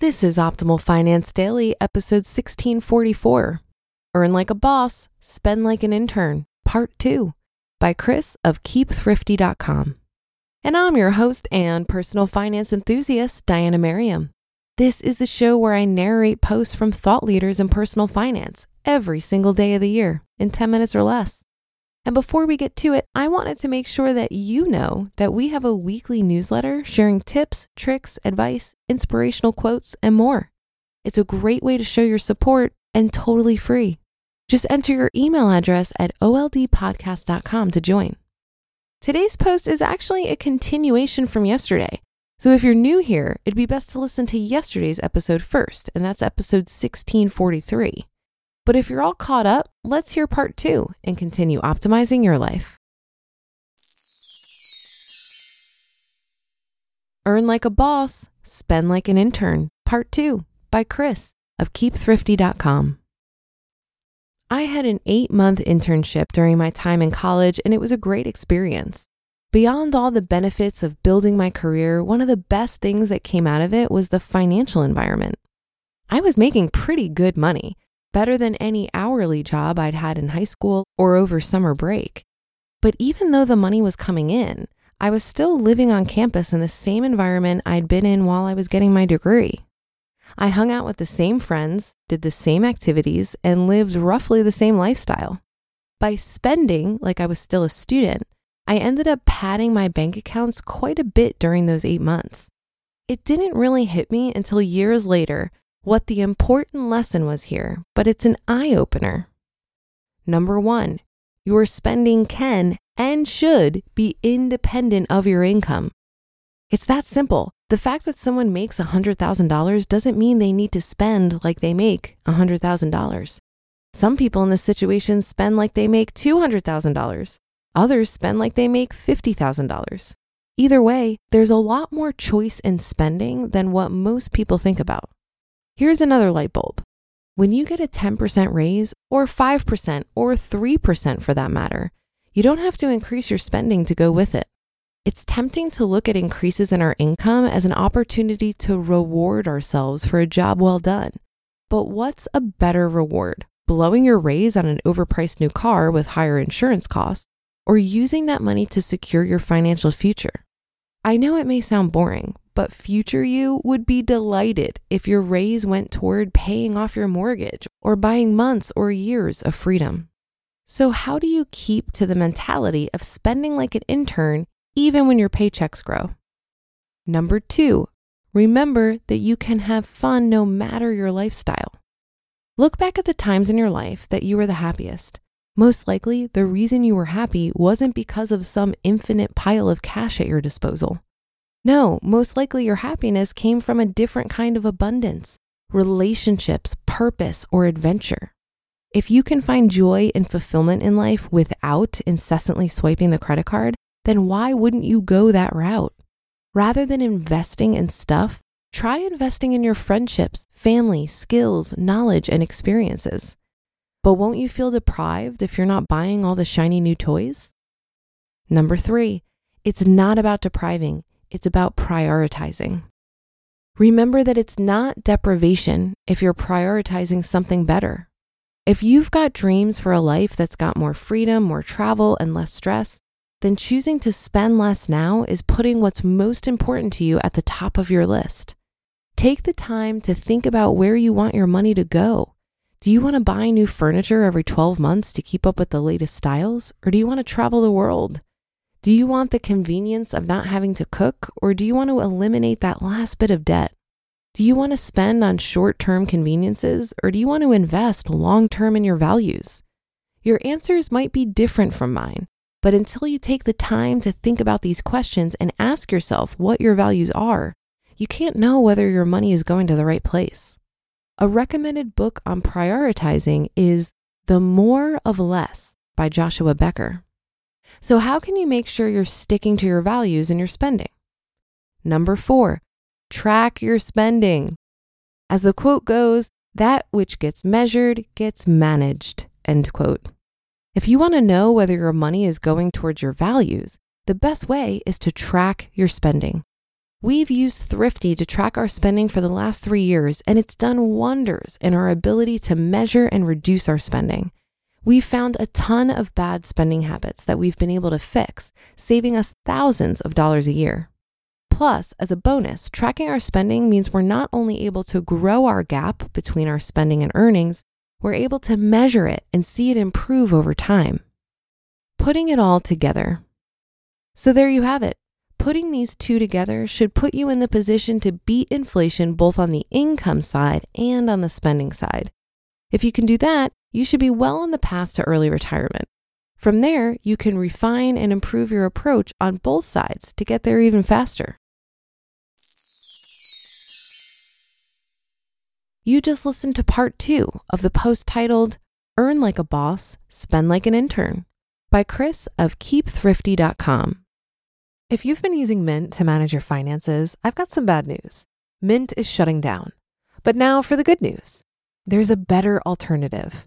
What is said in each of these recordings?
This is Optimal Finance Daily, episode 1644. Earn Like a Boss, Spend Like an Intern, Part 2, by Chris of KeepThrifty.com. And I'm your host and personal finance enthusiast, Diana Merriam. This is the show where I narrate posts from thought leaders in personal finance every single day of the year in 10 minutes or less. And before we get to it, I wanted to make sure that you know that we have a weekly newsletter sharing tips, tricks, advice, inspirational quotes, and more. It's a great way to show your support and totally free. Just enter your email address at oldpodcast.com to join. Today's post is actually a continuation from yesterday. So if you're new here, it'd be best to listen to yesterday's episode first, and that's episode 1643. But if you're all caught up, let's hear part two and continue optimizing your life. Earn Like a Boss, Spend Like an Intern, Part 2 by Chris of KeepThrifty.com. I had an eight month internship during my time in college, and it was a great experience. Beyond all the benefits of building my career, one of the best things that came out of it was the financial environment. I was making pretty good money better than any hourly job I'd had in high school or over summer break. But even though the money was coming in, I was still living on campus in the same environment I'd been in while I was getting my degree. I hung out with the same friends, did the same activities, and lived roughly the same lifestyle. By spending like I was still a student, I ended up padding my bank accounts quite a bit during those eight months. It didn't really hit me until years later what the important lesson was here, but it's an eye opener. Number one, your spending can and should be independent of your income. It's that simple. The fact that someone makes $100,000 doesn't mean they need to spend like they make $100,000. Some people in this situation spend like they make $200,000. Others spend like they make $50,000. Either way, there's a lot more choice in spending than what most people think about. Here's another light bulb. When you get a 10% raise, or 5%, or 3% for that matter, you don't have to increase your spending to go with it. It's tempting to look at increases in our income as an opportunity to reward ourselves for a job well done. But what's a better reward? Blowing your raise on an overpriced new car with higher insurance costs, or using that money to secure your financial future? I know it may sound boring, but future you would be delighted if your raise went toward paying off your mortgage or buying months or years of freedom. So, how do you keep to the mentality of spending like an intern even when your paychecks grow? Number two, remember that you can have fun no matter your lifestyle. Look back at the times in your life that you were the happiest. Most likely, the reason you were happy wasn't because of some infinite pile of cash at your disposal. No, most likely your happiness came from a different kind of abundance, relationships, purpose, or adventure. If you can find joy and fulfillment in life without incessantly swiping the credit card, then why wouldn't you go that route? Rather than investing in stuff, try investing in your friendships, family, skills, knowledge, and experiences. But won't you feel deprived if you're not buying all the shiny new toys? Number three, it's not about depriving, it's about prioritizing. Remember that it's not deprivation if you're prioritizing something better. If you've got dreams for a life that's got more freedom, more travel, and less stress, then choosing to spend less now is putting what's most important to you at the top of your list. Take the time to think about where you want your money to go. Do you want to buy new furniture every 12 months to keep up with the latest styles, or do you want to travel the world? Do you want the convenience of not having to cook, or do you want to eliminate that last bit of debt? Do you want to spend on short term conveniences or do you want to invest long term in your values? Your answers might be different from mine, but until you take the time to think about these questions and ask yourself what your values are, you can't know whether your money is going to the right place. A recommended book on prioritizing is The More of Less by Joshua Becker. So, how can you make sure you're sticking to your values in your spending? Number four, Track your spending. As the quote goes, that which gets measured gets managed. End quote. If you want to know whether your money is going towards your values, the best way is to track your spending. We've used Thrifty to track our spending for the last three years, and it's done wonders in our ability to measure and reduce our spending. We've found a ton of bad spending habits that we've been able to fix, saving us thousands of dollars a year. Plus, as a bonus, tracking our spending means we're not only able to grow our gap between our spending and earnings, we're able to measure it and see it improve over time. Putting it all together. So there you have it. Putting these two together should put you in the position to beat inflation both on the income side and on the spending side. If you can do that, you should be well on the path to early retirement. From there, you can refine and improve your approach on both sides to get there even faster. You just listened to part two of the post titled Earn Like a Boss, Spend Like an Intern by Chris of KeepThrifty.com. If you've been using Mint to manage your finances, I've got some bad news. Mint is shutting down. But now for the good news there's a better alternative.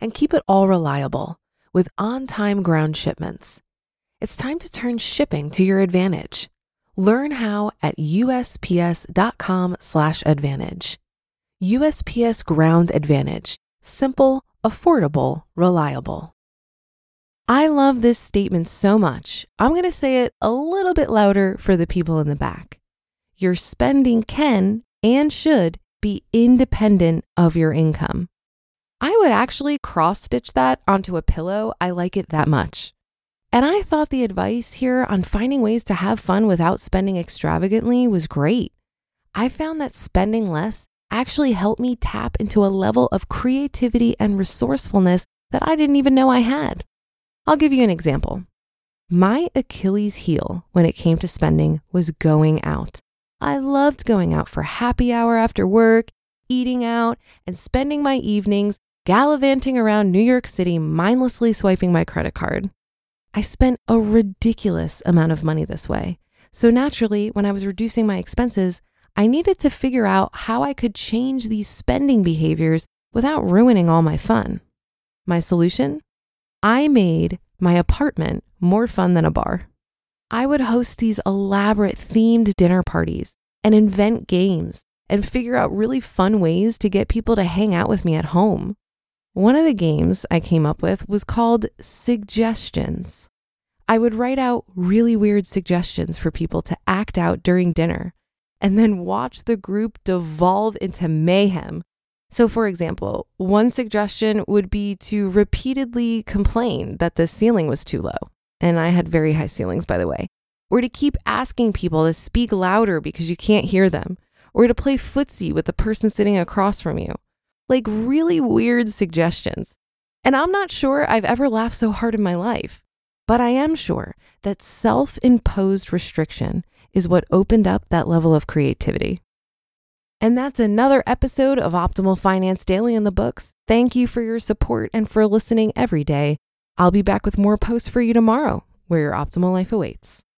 And keep it all reliable with on time ground shipments. It's time to turn shipping to your advantage. Learn how at USPS.com/advantage. USPS Ground Advantage simple, affordable, reliable. I love this statement so much, I'm going to say it a little bit louder for the people in the back. Your spending can and should be independent of your income. I would actually cross stitch that onto a pillow. I like it that much. And I thought the advice here on finding ways to have fun without spending extravagantly was great. I found that spending less actually helped me tap into a level of creativity and resourcefulness that I didn't even know I had. I'll give you an example. My Achilles heel when it came to spending was going out. I loved going out for happy hour after work, eating out, and spending my evenings gallivanting around New York City, mindlessly swiping my credit card. I spent a ridiculous amount of money this way. So naturally, when I was reducing my expenses, I needed to figure out how I could change these spending behaviors without ruining all my fun. My solution? I made my apartment more fun than a bar. I would host these elaborate themed dinner parties and invent games and figure out really fun ways to get people to hang out with me at home. One of the games I came up with was called Suggestions. I would write out really weird suggestions for people to act out during dinner and then watch the group devolve into mayhem. So, for example, one suggestion would be to repeatedly complain that the ceiling was too low. And I had very high ceilings, by the way. Or to keep asking people to speak louder because you can't hear them. Or to play footsie with the person sitting across from you. Like really weird suggestions. And I'm not sure I've ever laughed so hard in my life. But I am sure that self imposed restriction is what opened up that level of creativity. And that's another episode of Optimal Finance Daily in the books. Thank you for your support and for listening every day. I'll be back with more posts for you tomorrow, where your optimal life awaits.